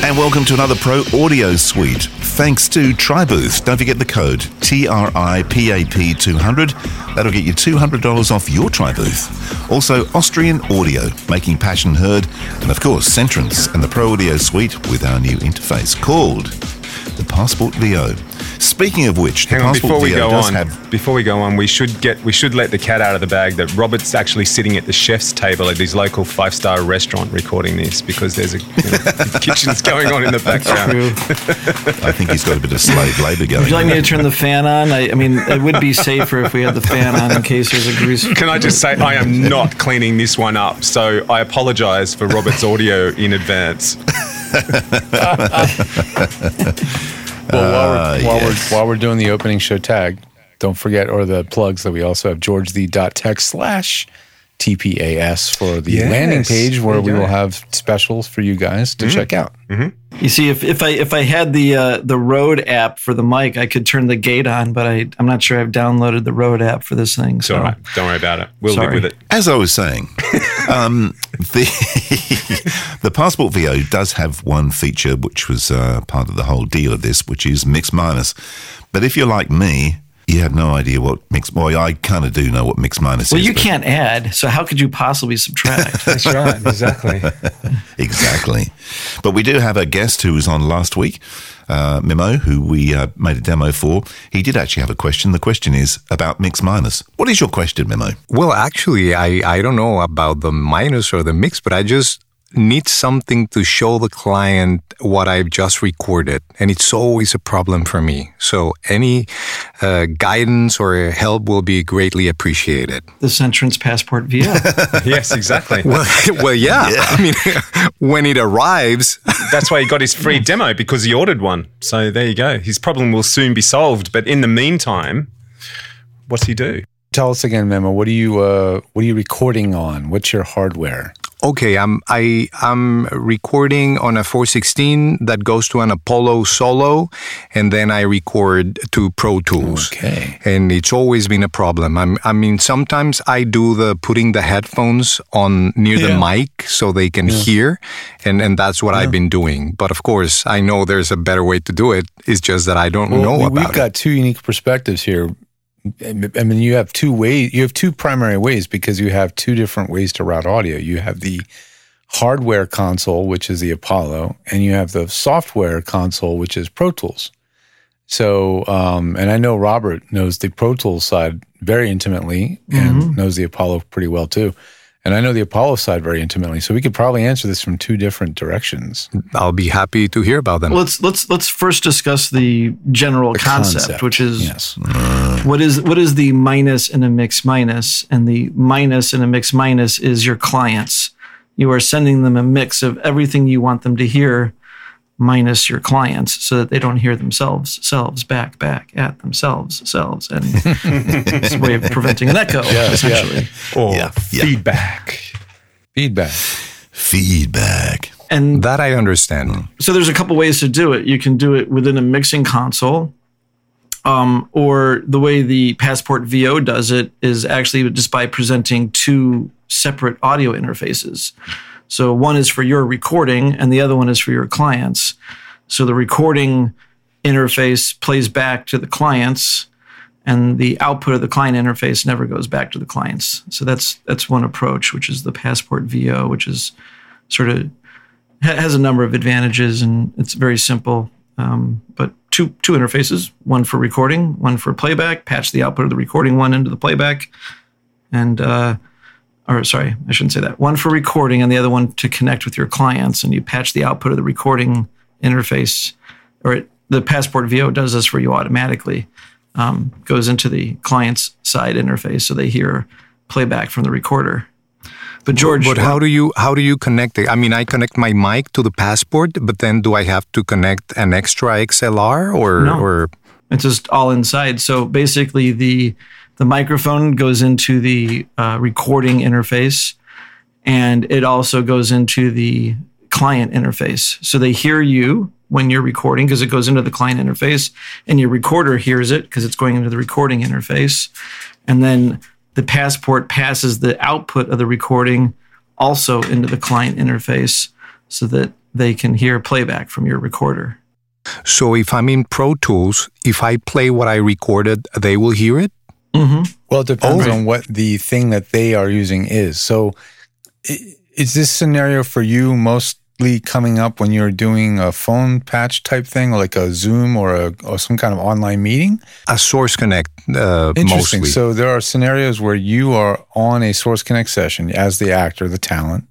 And welcome to another Pro Audio Suite. Thanks to TriBooth. Don't forget the code TRIPAP200. That'll get you $200 off your TriBooth. Also, Austrian Audio, making passion heard. And of course, Centrance and the Pro Audio Suite with our new interface called the Passport VO. Speaking of which, the Hang on, Passport before we VO go does on, have before we go on, we should get we should let the cat out of the bag that Robert's actually sitting at the chef's table at his local five star restaurant recording this because there's a you know, kitchen's going on in the background. I think he's got a bit of slave labour going. Would you like me to turn the fan on? I, I mean, it would be safer if we had the fan on in case there's a grease. Can I just say I am not cleaning this one up, so I apologise for Robert's audio in advance. Well, while, we're, Ah, while, yes. we're, while we're doing the opening show tag, don't forget, or the plugs that we also have George the dot tech slash TPAS for the Yes, landing page where we will go. have specials for you guys to check out. You see, if, if I if I had the uh, the Rode app for the mic, I could turn the gate on, but I I'm not sure I've downloaded the Rode app for this thing. It's So all right. Don't worry about it. We'll Sorry. live with it. As I was saying, um, the the Passport VO does have one feature which was uh, part of the whole deal of this, which is mix minus. But if you're like me, you have no idea what mix. Well, I kind of do know what mix minus well, is. Well, you but- can't add. So how could you possibly subtract? That's right. Exactly. exactly. But we do have a guest who was on last week, uh, Mimo, who we uh, made a demo for. He did actually have a question. The question is about mix minus. What is your question, Mimo? Well, actually, I, I don't know about the minus or the mix, but I just need something to show the client what I've just recorded. And it's always a problem for me. So any uh, guidance or help will be greatly appreciated. this entrance passport VO. yes, exactly. Well, well yeah. I mean, when it arrives, That's why he got his free demo because he ordered one. So there you go. His problem will soon be solved. But in the meantime, what's he do? Tell us again, Memo. What are you uh, What are you recording on? What's your hardware? Okay, I'm I am recording on a 416 that goes to an Apollo Solo, and then I record to Pro Tools. Okay. and it's always been a problem. I'm, I mean, sometimes I do the putting the headphones on near the mic so they can hear, and and that's what I've been doing. But of course, I know there's a better way to do it. It's just that I don't know we- about we've it. got two unique perspectives here. I mean, you have two ways. You have two primary ways because you have two different ways to route audio. You have the hardware console, which is the Apollo, and you have the software console, which is Pro Tools. So, um, and I know Robert knows the Pro Tools side very intimately and knows the Apollo pretty well too. And I know the Apollo side very intimately. So we could probably answer this from two different directions. I'll be happy to hear about them. let's let's let's first discuss the general concept, Concept, which is yes. what is what is the minus in a mix minus, and the minus in a mix minus is your clients. You are sending them a mix of everything you want them to hear, minus your clients, so that they don't hear themselves selves back back at themselves selves, and it's a way of preventing an echo, essentially. Or Yeah, yeah. feedback. Feedback. Feedback. And that I understand. so there's a couple ways to do it. You can do it within a mixing console, um, or the way the Passport VO does it is actually just by presenting two separate audio interfaces. So one is for your recording, and the other one is for your clients. So the recording interface plays back to the clients, and the output of the client interface never goes back to the clients. So that's that's one approach, which is the Passport VO, which is sort of has a number of advantages and it's very simple. Um, but two two interfaces, one for recording, one for playback. Patch the output of the recording one into the playback, and uh, or sorry, I shouldn't say that. One for recording and the other one to connect with your clients. And you patch the output of the recording interface, or it, the Passport VO does this for you automatically. Um, goes into the client's side interface, so they hear playback from the recorder. But George, But how do you how do you connect it? I mean, I connect my mic to the passport, but then do I have to connect an extra XLR or No. or It's just all inside. So basically, the the microphone goes into the uh, recording interface, and it also goes into the client interface. So they hear you when you're recording because it goes into the client interface, and your recorder hears it because it's going into the recording interface, and then the passport passes the output of the recording also into the client interface, so that they can hear playback from your recorder. so if I'm in Pro Tools, if I play what I recorded, they will hear it? Well, it depends Oh. on what the thing that they are using is. So, is this scenario for you mostly coming up when you're doing a phone patch type thing, like a Zoom or a or some kind of online meeting? A Source Connect uh, Interesting. mostly. So there are scenarios where you are on a Source Connect session as the actor, the talent,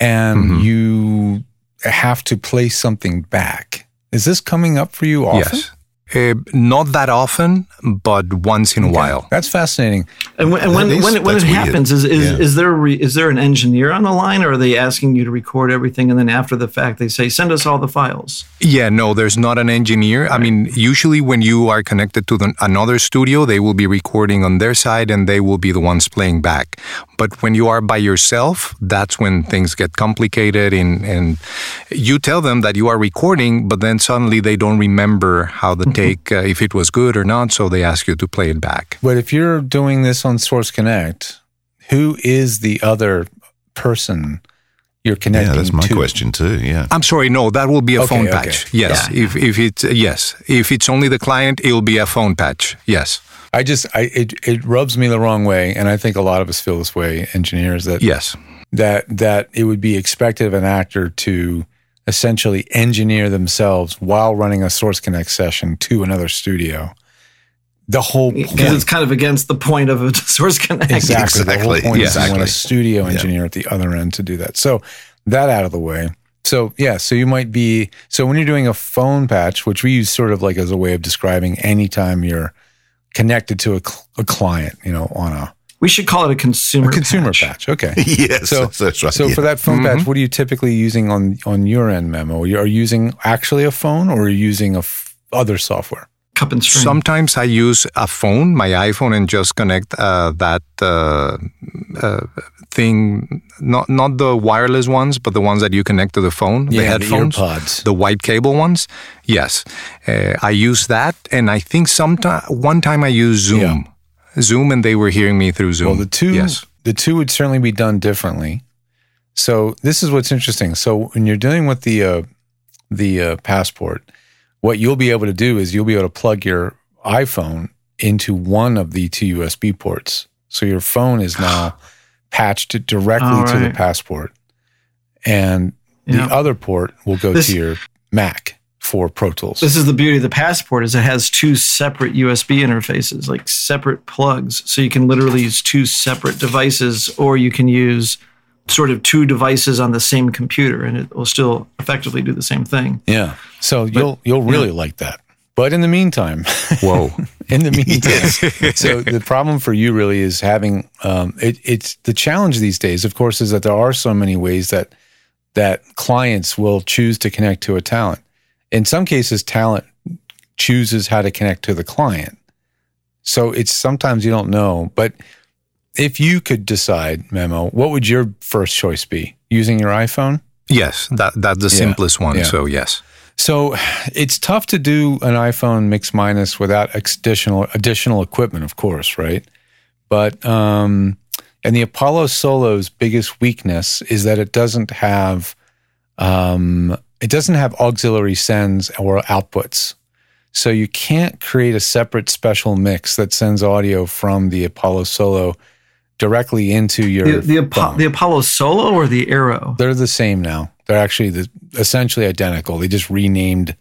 and Mhm. you have to play something back. Is this coming up for you often? yes. Uh, not that often, but once in a while. That's fascinating. And when, and when, That is- when, it, when it weird. happens, is is, Yeah. is there a re, is there an engineer on the line, or are they asking you to record everything, and then after the fact they say send us all the files? Yeah, no, there's not an engineer. I mean, usually when you are connected to the, another studio, they will be recording on their side and they will be the ones playing back. But when you are by yourself, that's when things get complicated and, and you tell them that you are recording, but then suddenly they don't remember how the take, uh, if it was good or not, so they ask you to play it back. But if you're doing this on Source Connect, who is the other person you're connecting Yeah, that's my to? question too. Yeah. I'm sorry, no, that will be a Okay, phone okay. patch. Yes, if if it's yes, if it's only the client, it'll be a phone patch. Yes, I just, I it, it rubs me the wrong way, and I think a lot of us feel this way, engineers, that yes. that that it would be expected of an actor to essentially engineer themselves while running a Source Connect session to another studio. The whole Because it's kind of against the point of a source connect. exactly, the whole Exactly, point is you want a studio engineer at the other end to do that. So that out of the way. So yeah, so you might be so when you're doing a phone patch, which we use sort of like as a way of describing anytime you're connected to a, cl- a client, you know, on a, We should call it a consumer a consumer patch. patch. Okay. yes, So, that's, that's right. So yeah. for that phone patch, what are you typically using on on your end memo? You Are you using actually a phone or are you using a f- other software? Cup and string. Sometimes I use a phone, my iPhone, and just connect uh, that uh, uh, thing. Not not the wireless ones, but the ones that you connect to the phone, the headphones, earpods. the white cable ones. Yes, uh, I use that, and I think sometime one time I used Zoom, Yeah. Zoom, and they were hearing me through Zoom. Well, the two yes, the two would certainly be done differently. So this is what's interesting. So when you're dealing with the uh, the uh, passport, what you'll be able to do is you'll be able to plug your iPhone into one of the two USB ports. So your phone is now patched directly All to the passport, and Yeah. the other port will go This- to your Mac for Pro Tools. This is the beauty of the passport is it has two separate USB interfaces, like separate plugs. So you can literally use two separate devices, or you can use sort of two devices on the same computer, and it will still effectively do the same thing. yeah. So you'll you'll really like that. But in the meantime, whoa, in the meantime. so the problem for you really is having um, it, it's the challenge these days. Of course, is that there are so many ways that that clients will choose to connect to a talent. In some cases, talent chooses how to connect to the client. So it's sometimes you don't know, but if you could decide, Memo, what would your first choice be? Using your iPhone? yes, that that's the Yeah, simplest one. yeah. So yes, So it's tough to do an iPhone mix minus without additional additional equipment, of course, right? But um, and the Apollo Solo's biggest weakness is that it doesn't have um, it doesn't have auxiliary sends or outputs. So you can't create a separate special mix that sends audio from the Apollo Solo directly into your The, the, Apo- the Apollo Solo or the Arrow? They're the same now. They're actually the, essentially identical. They just renamed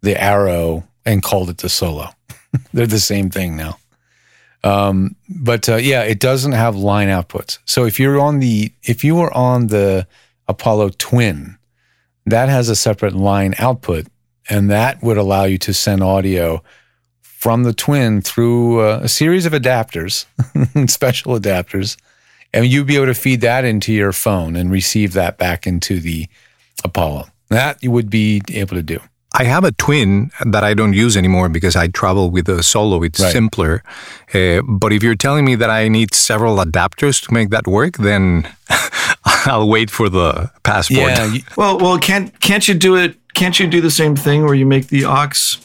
the Arrow and called it the Solo. They're the same thing now. Um, but uh, yeah, it doesn't have line outputs. So if you're on the if you were on the Apollo Twin, that has a separate line output, and that would allow you to send audio from the twin through uh, a series of adapters, special adapters, and you'd be able to feed that into your phone and receive that back into the Apollo. That you would be able to do. I have a twin that I don't use anymore because I travel with a solo. It's Right. simpler. Uh, but if you're telling me that I need several adapters to make that work, then I'll wait for the passport. Yeah, Well, well, can't can't you do it? Can't you do the same thing where you make the aux,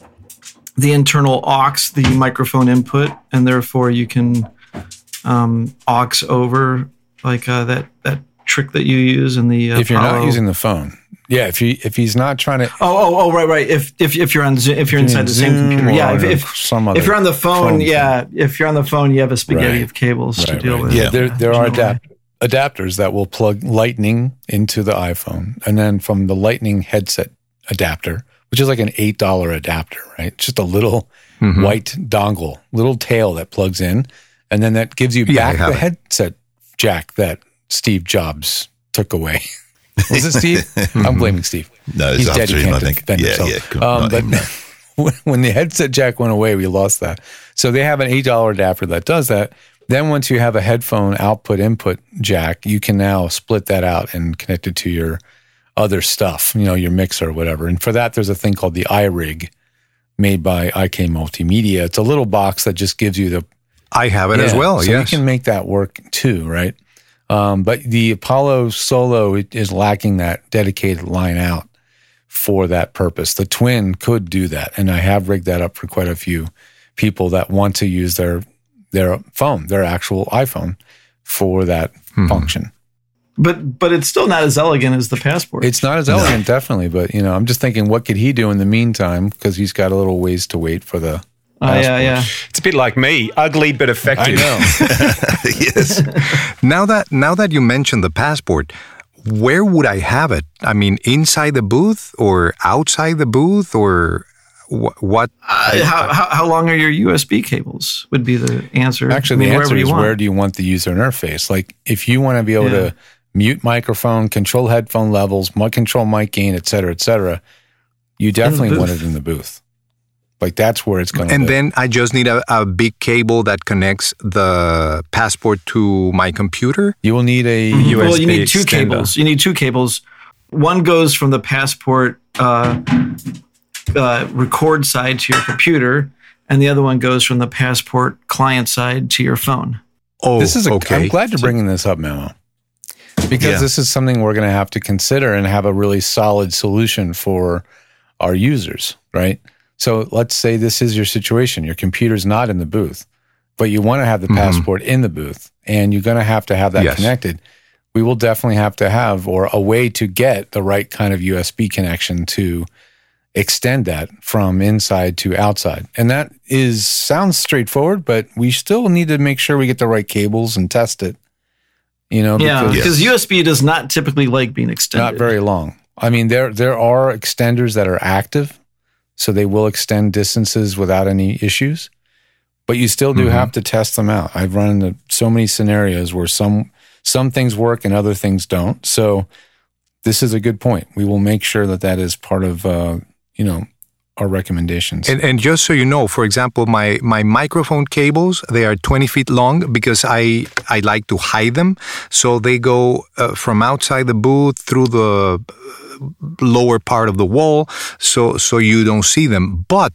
the internal aux, the microphone input, and therefore you can um, aux over like uh, that that trick that you use in the uh, if you're not using the phone, yeah. If you if he's not trying to, Oh, oh, oh, right, right. If if if you're on Zoom, if you're inside in the same Zoom computer, yeah. If, if some other if you're on the phone, phone yeah. If you're on the phone, you have a spaghetti Right. of cables to deal right. with. Yeah, there there are there's no way. adapters that will plug Lightning into the iPhone, and then from the Lightning headset adapter, which is like an eight dollar adapter, right? Just a little Mm-hmm. white dongle, little tail that plugs in, and then that gives you Yeah, back the it. headset jack that Steve Jobs took away. Was it Steve? I'm blaming Steve. No, it's He's dead. after He him, can't I think. defend Yeah, himself. yeah. Um, but when, the headset jack went away, we lost that. So they have an eight dollar adapter that does that. Then once you have a headphone output input jack, you can now split that out and connect it to your other stuff, you know, your mixer or whatever. And for that, there's a thing called the iRig, made by IK Multimedia. It's a little box that just gives you the I have it as well. So yes. you can make that work too, right? Um, but the Apollo Solo is lacking that dedicated line out for that purpose. The Twin could do that, and I have rigged that up for quite a few people that want to use their their phone, their actual iPhone, for that Hmm. function. But but it's still not as elegant as the passport. It's not as elegant, definitely, but you know, I'm just thinking, what could he do in the meantime? Because he's got a little ways to wait for the. Oh, yeah, yeah. It's a bit like me, ugly but effective. I know. yes. Now that now that you mentioned the passport, where would I have it? I mean, inside the booth or outside the booth or wh- what? Uh, how, how how long are your USB cables? Would be the answer. Actually, I mean, the answer is where do you want the user interface? Like, if you want to be able Yeah. to mute microphone, control headphone levels, mic control mic gain, et cetera, et cetera, you definitely want it in the booth. Like, that's where it's going to And then I just need a, a big cable that connects the passport to my computer. you will need a USB well, you need two extender. cables. You need two cables. One goes from the passport uh, uh, record side to your computer, and the other one goes from the passport client side to your phone. Oh, This is a. okay. am glad you're bringing this up, Memo, because Yeah. this is something we're going to have to consider and have a really solid solution for our users, right? So let's say this is your situation. Your computer's not in the booth, but you want to have the mm-hmm. passport in the booth, and you're going to have to have that Yes. connected. We will definitely have to have or a way to get the right kind of USB connection to extend that from inside to outside. And that is sounds straightforward, but we still need to make sure we get the right cables and test it. You know, Yeah, because because USB does not typically like being extended. not very long. I mean, there there are extenders that are active, so they will extend distances without any issues. But you still do have to test them out. I've run into so many scenarios where some some things work and other things don't. So this is a good point. We will make sure that that is part of uh, you know our recommendations. And, and just so you know, for example, my, my microphone cables they are 20 feet long because I I like to hide them, so they go uh, from outside the booth through the uh, lower part of the wall, so so you don't see them. But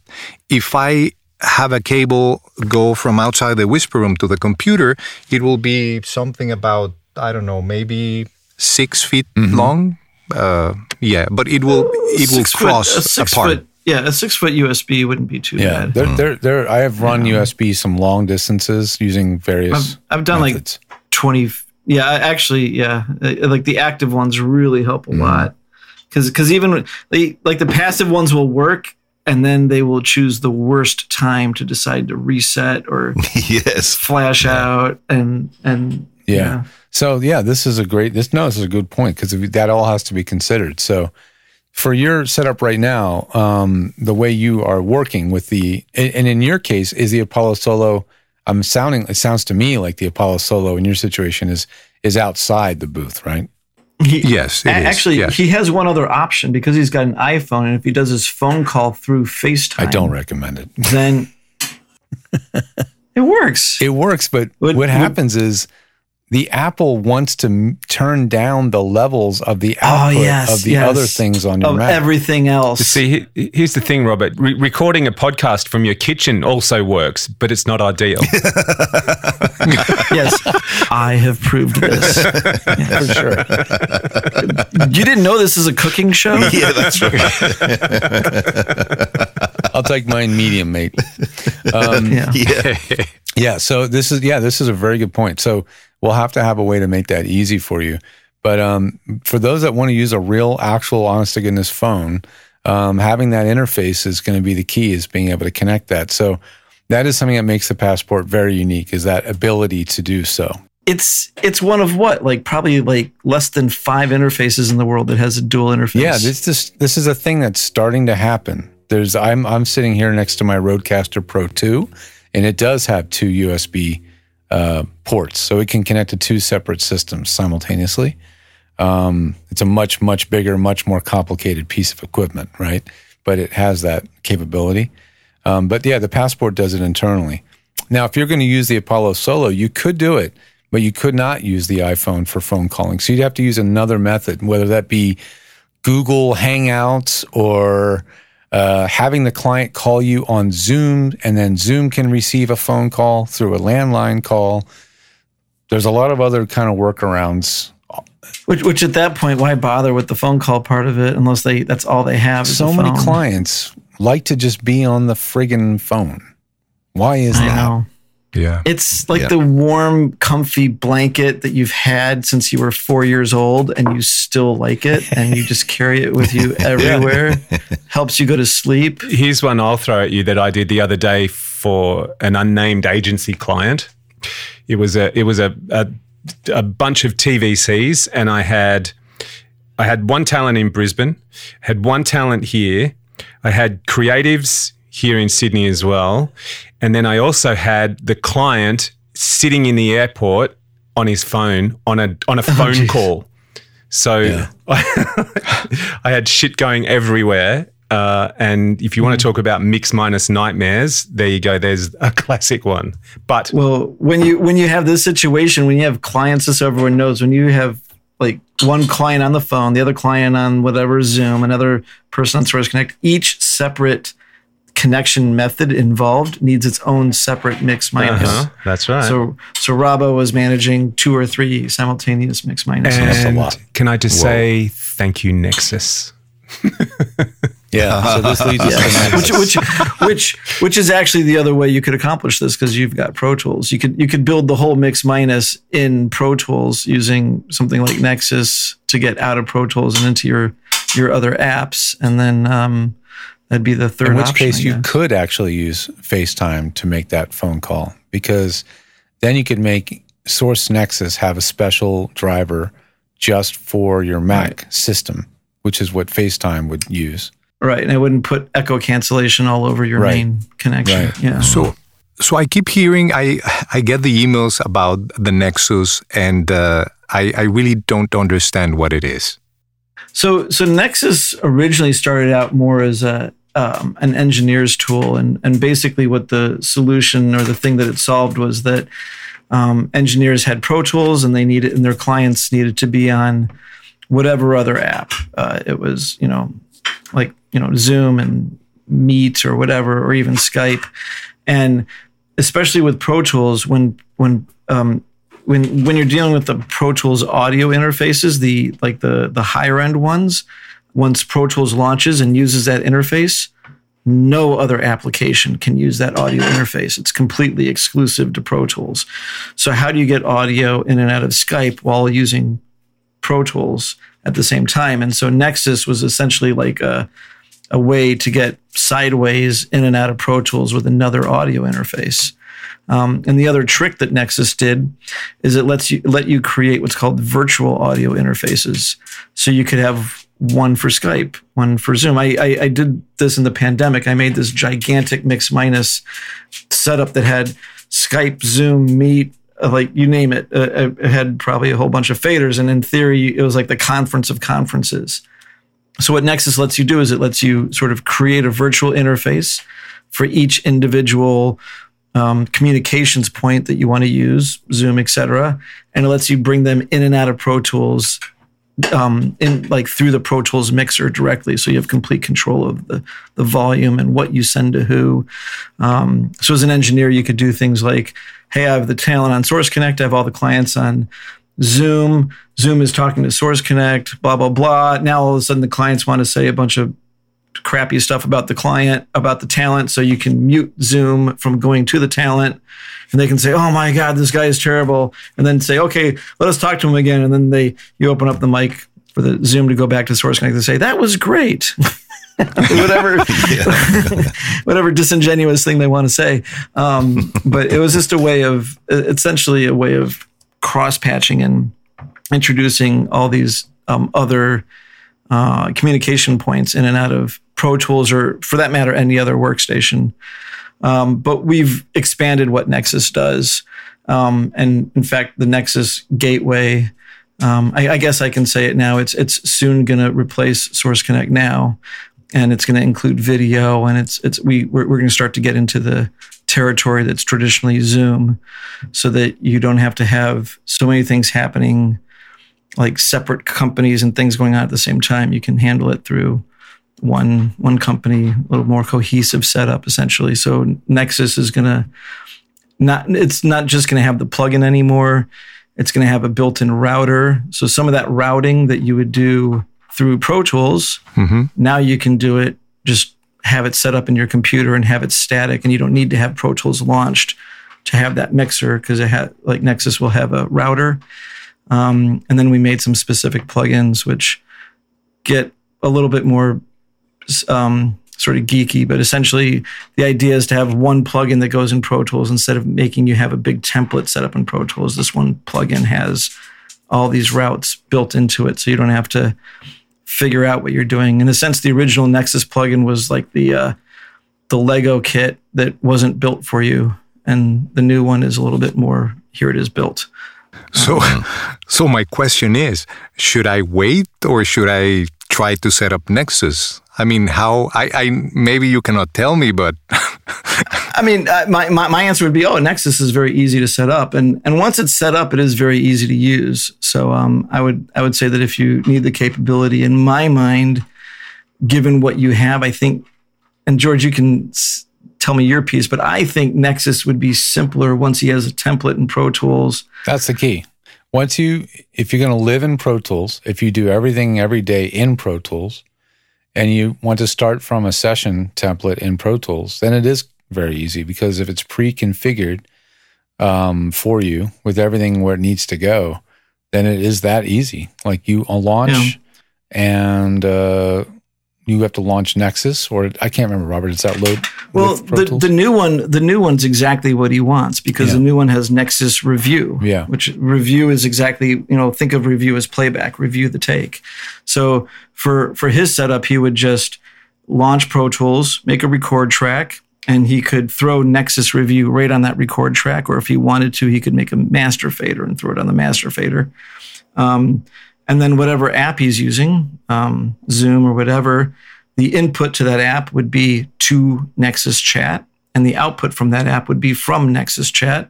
if I have a cable go from outside the whisper room to the computer, it will be something about I don't know, maybe six feet long. Uh, yeah, but it will it will Six foot- cross a six apart. Foot, yeah, a six foot USB wouldn't be too yeah, bad. there, there, there. I have run USB some long distances using various. I've, I've done methods. like 20 yeah actually yeah uh, like the active ones really help Mm-hmm. a lot because because even they like the passive ones will work and then they will choose the worst time to decide to reset or yes. flash out and and Yeah. So yeah, this is a great. This no, this is a good point because that all has to be considered. So for your setup right now, um, the way you are working with the, and in your case, is the Apollo Solo. I'm sounding. It sounds to me like the Apollo Solo in your situation is is outside the booth, right? He- Yes, it a- is, actually yes. he has one other option because he's got an iphone and if he does his phone call through facetime I don't recommend it. then It works. It works, but Would- what would- happens is the Apple wants to m- turn down the levels of the oh output yes, of the yes. other things on your of Mac. everything else. You See, here's the thing, Robert. Re- recording a podcast from your kitchen also works, but it's not ideal. yes, I have proved this. for sure. You didn't know this is a cooking show? Yeah, that's right. I'll take mine medium, mate. Um, Yeah. Yeah. Yeah. So this is yeah, this is a very good point. So we'll have to have a way to make that easy for you. But um, for those that want to use a real, actual, honest to goodness phone, um, having that interface is going to be the key. Is being able to connect that. So that is something that makes the passport very unique. Is that ability to do so? It's it's one of what like probably like less than five interfaces in the world that has a dual interface. Yeah, this this this is a thing that's starting to happen. There's I'm I'm sitting here next to my Rodecaster Pro 2, and it does have two USB uh, ports, so it can connect to two separate systems simultaneously. Um, it's a much much bigger, much more complicated piece of equipment, right? But it has that capability. Um, but yeah, the Passport does it internally. Now, if you're going to use the Apollo Solo, you could do it, but you could not use the iPhone for phone calling. So you'd have to use another method, whether that be Google Hangouts or uh, having the client call you on Zoom, and then Zoom can receive a phone call through a landline call. There's a lot of other kind of workarounds. Which which at that point, why bother with the phone call part of it unless they that's all they have. So the many clients like to just be on the friggin' phone. Why is I that? know. Yeah. It's like the warm, comfy blanket that you've had since you were four years old and you still like it and you just carry it with you everywhere. Helps you go to sleep. Here's one I'll throw at you that I did the other day for an unnamed agency client. It was a it was a a, a bunch of TVCs, and I had I had one talent in Brisbane, had one talent here. I had creatives here in Sydney as well, and then I also had the client sitting in the airport on his phone on a on a phone geez. call. So I had shit going everywhere. Uh, and if you want to talk about mix minus nightmares, there you go. There's a classic one. But Well, when you when you have this situation, when you have clients, as everyone knows, when you have like one client on the phone, the other client on whatever Zoom, another person on Source Connect, each separate connection method involved needs its own separate mix minus. uh-huh, that's right. So so Robbo was managing two or three simultaneous mix minuses. and lot. can I just say thank you, Nexus? Yeah. So this leads Yeah. Which which which which is actually the other way you could accomplish this because you've got Pro Tools. You could you could build the whole mix minus in Pro Tools using something like Nexus to get out of Pro Tools and into your your other apps, and then um, that'd be the third. In which option, case, you could actually use FaceTime to make that phone call because then you could make Source Nexus have a special driver just for your Mac system, which is what FaceTime would use. Right, and I wouldn't put echo cancellation all over your Right. main connection. Right. Yeah. So, so I keep hearing I I get the emails about the Nexus, and uh, I I really don't understand what it is. So, so Nexus originally started out more as a um, an engineer's tool, and and basically what the solution or the thing that it solved was that um, engineers had Pro Tools and they needed and their clients needed to be on whatever other app. Uh, it was you know like you know Zoom and Meet or whatever, or even Skype, and especially with Pro Tools when when um, when when you're dealing with the Pro Tools audio interfaces, the like the the higher end ones, once Pro Tools launches and uses that interface, no other application can use that audio interface. It's completely exclusive to Pro Tools. So how do you get audio in and out of Skype while using Pro Tools at the same time? And so Nexus was essentially like a a way to get sideways in and out of Pro Tools with another audio interface. Um, and the other trick that Nexus did is it lets you let you create what's called virtual audio interfaces. So you could have one for Skype, one for Zoom. I, I, I did this in the pandemic. I made this gigantic mix minus setup that had Skype, Zoom, Meet, like you name it. Uh, it had probably a whole bunch of faders, and in theory, it was like the conference of conferences. So what Nexus lets you do is it lets you sort of create a virtual interface for each individual um, communications point that you want to use, Zoom, etc., and it lets you bring them in and out of Pro Tools um, in like through the Pro Tools mixer directly, so you have complete control of the the volume and what you send to who. Um, so as an engineer, you could do things like, "Hey, I have the talent on Source Connect. I have all the clients on Zoom. Zoom is talking to Source Connect. Blah blah blah. Now all of a sudden, the clients want to say a bunch of crappy stuff about the client, about the talent, so you can mute Zoom from going to the talent, and they can say, "Oh my God, this guy is terrible," and then say, "Okay, let us talk to him again," and then they you open up the mic for the Zoom to go back to Source Connect and say, "That was great." whatever, whatever disingenuous thing they want to say, um, but it was just a way of essentially a way of cross patching and introducing all these um, other uh, communication points in and out of Pro Tools or, for that matter, any other workstation. Um, but we've expanded what Nexus does. Um, and in fact, the Nexus Gateway, um, I, I, guess I can say it now, it's, it's soon going to replace Source Connect now. And it's going to include video, and it's it's we we're, we're going to start to get into the territory that's traditionally Zoom, so that you don't have to have so many things happening, like separate companies and things going on at the same time. You can handle it through one one company, a little more cohesive setup essentially. So Nexus is going to not it's not just going to have the plugin anymore. It's going to have a built-in router. So some of that routing that you would do through Pro Tools, mm-hmm. now you can do it just have it set up in your computer and have it static and you don't need to have Pro Tools launched to have that mixer because it had like Nexus will have a router. Um, and then we made some specific plugins which get a little bit more um, sort of geeky, but essentially the idea is to have one plugin that goes in Pro Tools instead of making you have a big template set up in Pro Tools. This one plugin has all these routes built into it, so you don't have to figure out what you're doing. In a sense, the original Nexus plugin was like the uh, the Lego kit that wasn't built for you, and the new one is a little bit more. Here it is built. So, so my question is: Should I wait, or should I try to set up Nexus? I mean, how? I, I maybe you cannot tell me, but I mean, uh, my, my my answer would be, oh, Nexus is very easy to set up, and and once it's set up, it is very easy to use. So, um, I would I would say that if you need the capability, in my mind, given what you have, I think, and George, you can s- tell me your piece, but I think Nexus would be simpler once he has a template in Pro Tools. That's the key once you if you're going to live in pro tools if you do everything every day in pro tools and you want to start from a session template in pro tools then it is very easy because if it's pre-configured um, for you with everything where it needs to go then it is that easy like you launch yeah. and uh, you have to launch Nexus, or I can't remember, Robert. Is that load? Well, the, the new one, the new one's exactly what he wants because yeah. the new one has Nexus Review. Yeah, which review is exactly you know think of review as playback, review the take. So for for his setup, he would just launch Pro Tools, make a record track, and he could throw Nexus Review right on that record track, or if he wanted to, he could make a master fader and throw it on the master fader. Um, and then whatever app he's using, um, Zoom or whatever, the input to that app would be to Nexus Chat, and the output from that app would be from Nexus Chat.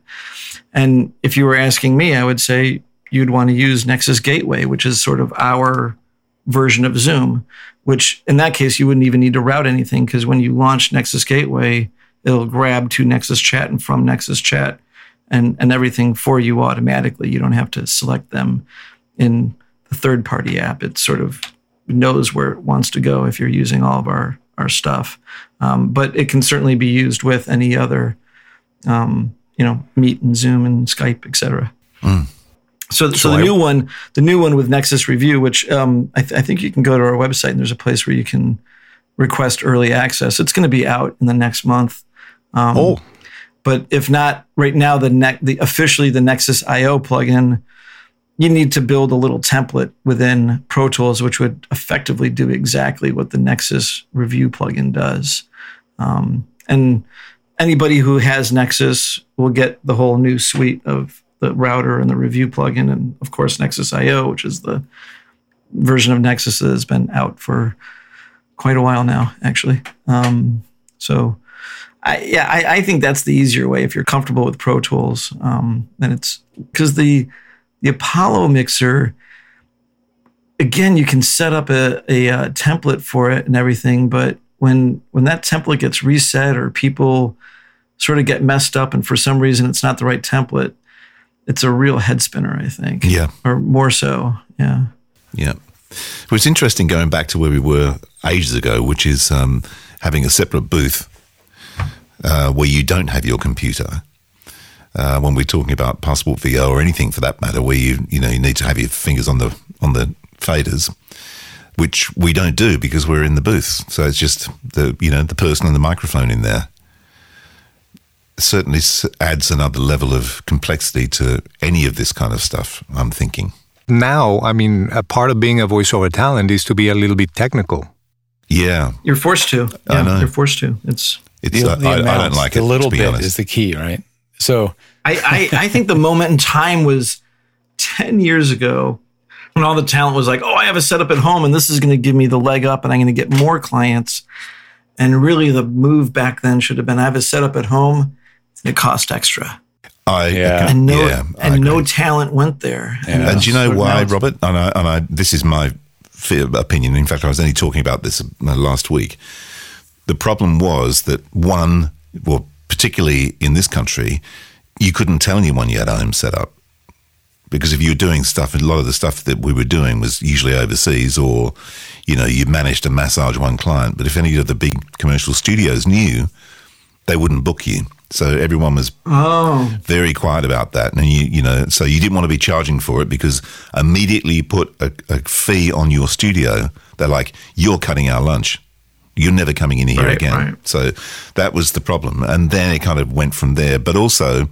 And if you were asking me, I would say you'd want to use Nexus Gateway, which is sort of our version of Zoom, which in that case, you wouldn't even need to route anything because when you launch Nexus Gateway, it'll grab to Nexus Chat and from Nexus Chat and, and everything for you automatically. You don't have to select them in a third party app. It sort of knows where it wants to go if you're using all of our, our stuff. Um, but it can certainly be used with any other, um, you know, Meet and Zoom and Skype, etc. Mm. So, so, so the I, new one, the new one with Nexus Review, which um, I, th- I, think you can go to our website and there's a place where you can request early access. It's going to be out in the next month. Um, oh, but if not right now, the ne- the officially the Nexus IO plugin you need to build a little template within Pro Tools, which would effectively do exactly what the Nexus Review plugin does. Um, and anybody who has Nexus will get the whole new suite of the router and the review plugin, and of course Nexus IO, which is the version of Nexus that has been out for quite a while now, actually. Um, so I, yeah, I, I think that's the easier way if you're comfortable with Pro Tools. Um, it's because the the Apollo mixer, again, you can set up a, a, uh template for it and everything, but when when that template gets reset or people sort of get messed up and for some reason it's not the right template, it's a real head spinner, I think. Yeah. Or more so. Yeah. Yeah. Well, it's interesting going back to where we were ages ago, which is um, having a separate booth uh, where you don't have your computer. Uh, when we're talking about passport VO or anything for that matter, where you you know you need to have your fingers on the on the faders, which we don't do because we're in the booth. So it's just the you know the person and the microphone in there. Certainly adds another level of complexity to any of this kind of stuff. I'm thinking. Now, I mean, a part of being a voiceover talent is to be a little bit technical. Yeah, You're forced to. I Yeah, know. You're forced to. It's it's The- the I, I don't like the it. little to be bit honest. is the key, right? So I, I, I think the moment in time was 10 years ago when all the talent was like, oh, I have a setup at home and this is going to give me the leg up and I'm going to get more clients. And really, the move back then should have been I have a setup at home and it cost extra. I, Yeah. And no, yeah, I and no talent went there. Yeah. And do you know why, Robert? And I, and I, this is my opinion. In fact, I was only talking about this uh, last week. The problem was that one, well, particularly in this country, you couldn't tell anyone you had a home set up because if you were doing stuff, a lot of the stuff that we were doing was usually overseas, or you know, you managed to massage one client. But if any of the big commercial studios knew, they wouldn't book you. So everyone was Oh, very quiet about that. And you, you know, so you didn't want to be charging for it because immediately you put a, a fee on your studio. They're like, you're cutting our lunch. You're never coming in here Right, again. right. So that was the problem. And then it kind of went from there. But also,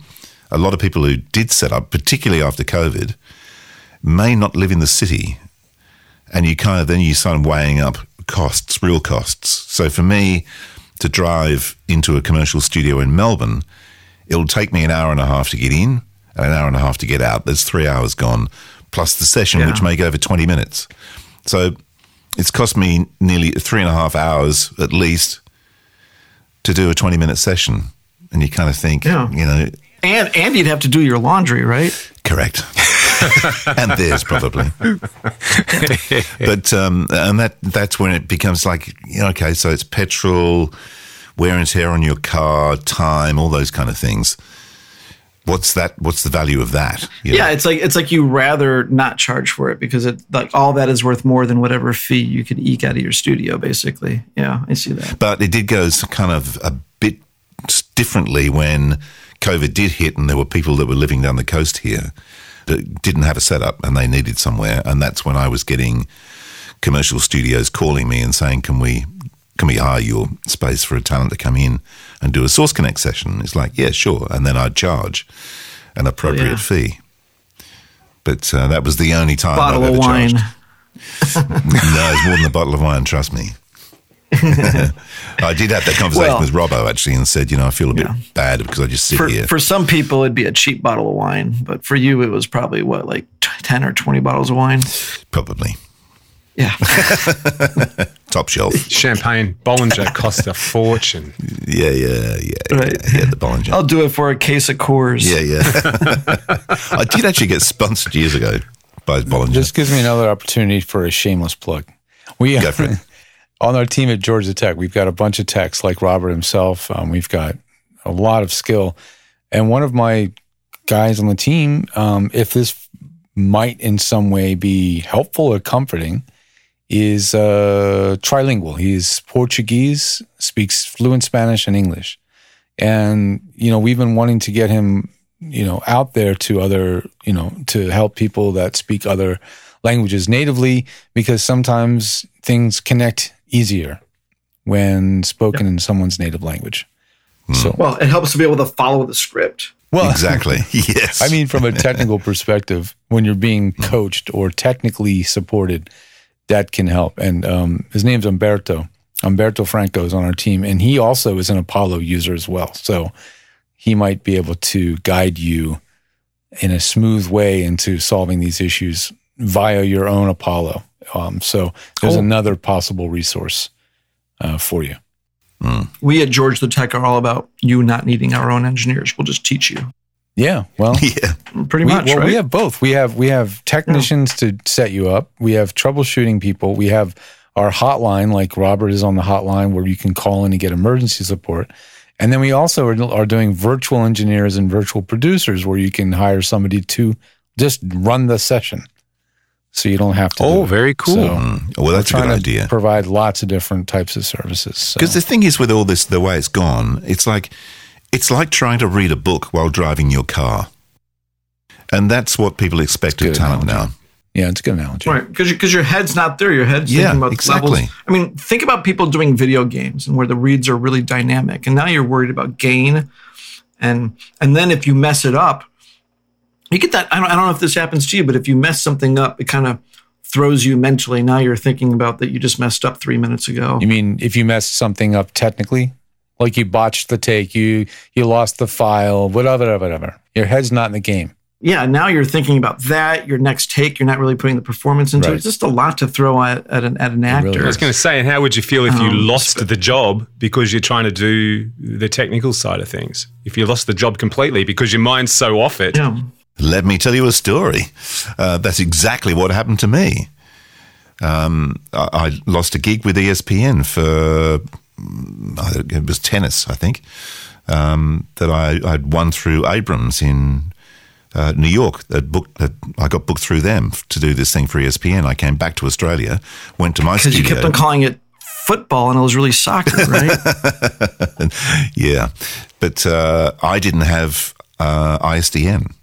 a lot of people who did set up, particularly after COVID, may not live in the city. And you kind of then you start weighing up costs, real costs. So for me to drive into a commercial studio in Melbourne, it'll take me an hour and a half to get in and an hour and a half to get out. There's three hours gone, plus the session, Yeah. which may go over 20 minutes. So it's cost me nearly three and a half hours at least to do a 20 minute session. And you kind of think, Yeah. you know, and and you'd have to do your laundry, right? Correct. and theirs probably. but um, and that that's when it becomes like you know, okay, so it's petrol, wear and tear on your car, time, all those kind of things. What's that? What's the value of that? You Yeah, know? it's like it's like you rather not charge for it because it like all that is worth more than whatever fee you could eke out of your studio, basically. Yeah, I see that. But it did go kind of a bit differently when COVID did hit, and there were people that were living down the coast here that didn't have a setup and they needed somewhere, and that's when I was getting commercial studios calling me and saying, "Can we?" Can we hire your space for a talent to come in and do a Source Connect session? It's like, yeah, sure. And then I'd charge an appropriate yeah. fee. But uh, that was the only time Bottle I've of ever wine. charged. no, it's more than a bottle of wine, trust me. I did have that conversation Well- with Robbo actually and said, you know, I feel a bit Yeah. bad because I just sit For here. for some people, it'd be a cheap bottle of wine, but for you, it was probably what like t- ten or twenty bottles of wine. Probably. Yeah, Top shelf. Champagne Bollinger cost a fortune. Yeah, yeah, yeah. Right. Yeah, yeah the Bollinger. I'll do it for a case of Coors. Yeah, yeah. I did actually get sponsored years ago by Bollinger. This gives me another opportunity for a shameless plug. We Go for it. on our team at George the Tech, we've got a bunch of techs like Robert himself. Um, we've got a lot of skill, and one of my guys on the team, um, if this might in some way be helpful or comforting, is uh, trilingual. He's Portuguese, speaks fluent Spanish and English, and you know we've been wanting to get him, you know, out there to other, you know, to help people that speak other languages natively because sometimes things connect easier when spoken in someone's native language. So, Well, it helps to be able to follow the script. well, exactly. Yes. I mean, from a technical perspective, when you're being coached or technically supported, that can help. And um, his name's Umberto. Umberto Franco is on our team, and he also is an Apollo user as well. So he might be able to guide you in a smooth way into solving these issues via your own Apollo. Um, so there's Oh. another possible resource uh, for you. We at George the Tech are all about you not needing our own engineers. We'll just teach you. Yeah. Well, Yeah. Pretty we, much, well, right? we have both. We have we have technicians to set you up. We have troubleshooting people. We have our hotline, like Robert is on the hotline, where you can call in and get emergency support. And then we also are, are doing virtual engineers and virtual producers, where you can hire somebody to just run the session, so you don't have to. Oh, very cool. So Mm. Well, that's a good to idea. provide lots of different types of services. So. Because the thing is, with all this, the way it's gone, it's like it's like trying to read a book while driving your car, and that's what people expect of good talent analogy. now. yeah, it's a good analogy. Right, because because your head's not there. Your head's Yeah, thinking about the exactly. levels. I mean, think about people doing video games and where the reads are really dynamic, and now you're worried about gain, and and then if you mess it up, you get that. I don't, I don't know if this happens to you, but if you mess something up, it kind of throws you mentally. Now you're thinking about that you just messed up three minutes ago. You mean if you mess something up technically, like you botched the take, you you lost the file, whatever, whatever. Your head's not in the game. yeah, now you're thinking about that. Your next take, you're not really putting the performance into it. It's just a lot to throw at, at an at an actor. really I was going to say, and how would you feel if you Um, lost the job because you're trying to do the technical side of things? If you lost the job completely because your mind's so off it. yeah. Let me tell you a story. Uh, that's exactly what happened to me. Um, I, I lost a gig with ESPN for I don't- it was tennis, I think, um, that I, I'd won through Abrams in uh, New York. That booked that I got booked through them to do this thing for ESPN. I came back to Australia, went to my Because you kept on calling it football and it was really soccer, right? Yeah, but uh, I didn't have uh, ISDN,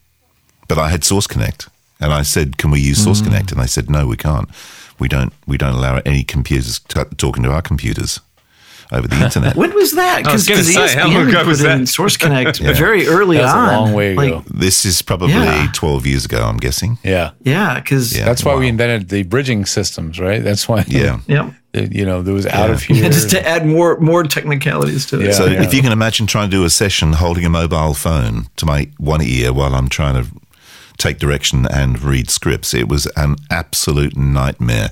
but I had Source Connect, and I said, "Can we use Source Connect?" And they said, "No, we can't. We don't. We don't allow any computers t- talking to our computers over the internet." when was that? Because was gonna how long ago put was in that? Source Connect very early That's a on. long way Like, ago. this is probably Yeah. twelve years ago. I'm guessing. Yeah. Yeah, because Yeah. That's why we invented the bridging systems, right? That's why Yeah. yeah, you know, there was out of Yeah. here. just to add more more technicalities to it. Yeah. So if you can imagine trying to do a session holding a mobile phone to my one ear while I'm trying to take direction and read scripts, it was an absolute nightmare.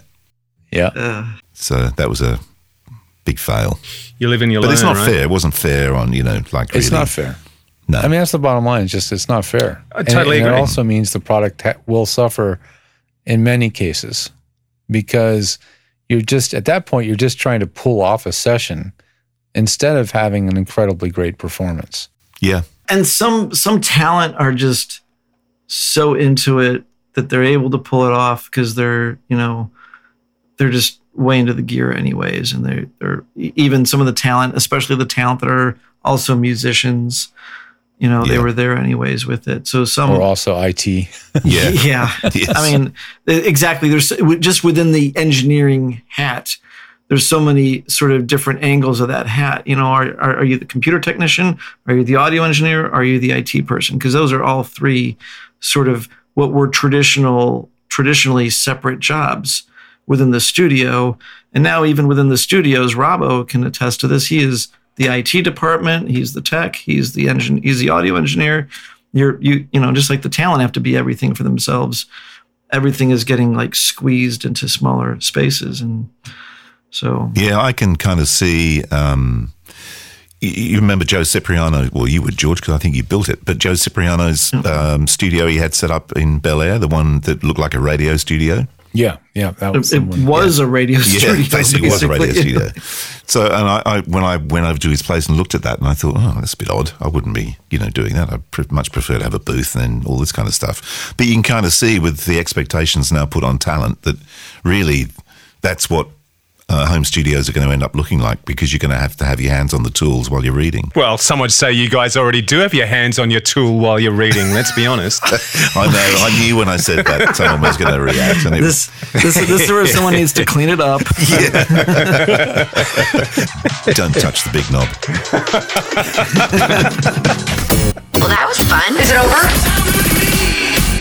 yeah. Uh, So that was a big fail. You live in your But it's not right? fair. It wasn't fair on you know like It's really. not fair. No. I mean, that's the bottom line. It's just it's not fair. I totally and, and agree. it also means the product ha- will suffer in many cases because you're just at that point you're just trying to pull off a session instead of having an incredibly great performance. yeah. and some some talent are just so into it that they're able to pull it off because they're you know they're just way into the gear anyways and they're, they're even some of the talent especially the talent that are also musicians you know they were there anyways with it. So some Or also IT. Yeah. yeah. Yes. i mean exactly. There's just within the engineering hat there's so many sort of different angles of that hat. You know are, are, are you the computer technician? Are you the audio engineer? Are you the it person? Because those are all three sort of what were traditional traditionally separate jobs within the studio and now even within the studios robbo can attest to this he is the it department he's the tech he's the engine he's the audio engineer you're you you know just like the talent have to be everything for themselves everything is getting like squeezed into smaller spaces and so Yeah, I can kind of see. Um, you, you remember Joe Cipriano? Well, you were George, because I think you built it. But Joe Cipriano's um, studio he had set up in Bel Air, the one that looked like a radio studio. Yeah, yeah, that was it, it someone- was a radio studio. Yeah, studio basically, it was a radio basically. studio. So, and I, I, when I went over to his place and looked at that, and I thought, oh, that's a bit odd. I wouldn't be, you know, doing that. I'd much prefer to have a booth and all this kind of stuff. But you can kind of see with the expectations now put on talent that really that's what uh, home studios are going to end up looking like because you're going to have to have your hands on the tools while you're reading. Well, some would say you guys already do have your hands on your tool while you're reading. Let's be honest. I know. I knew when I said that someone was going to react, and it this this this is where someone needs to clean it up don't touch the big knob. Well, that was fun. Is it over?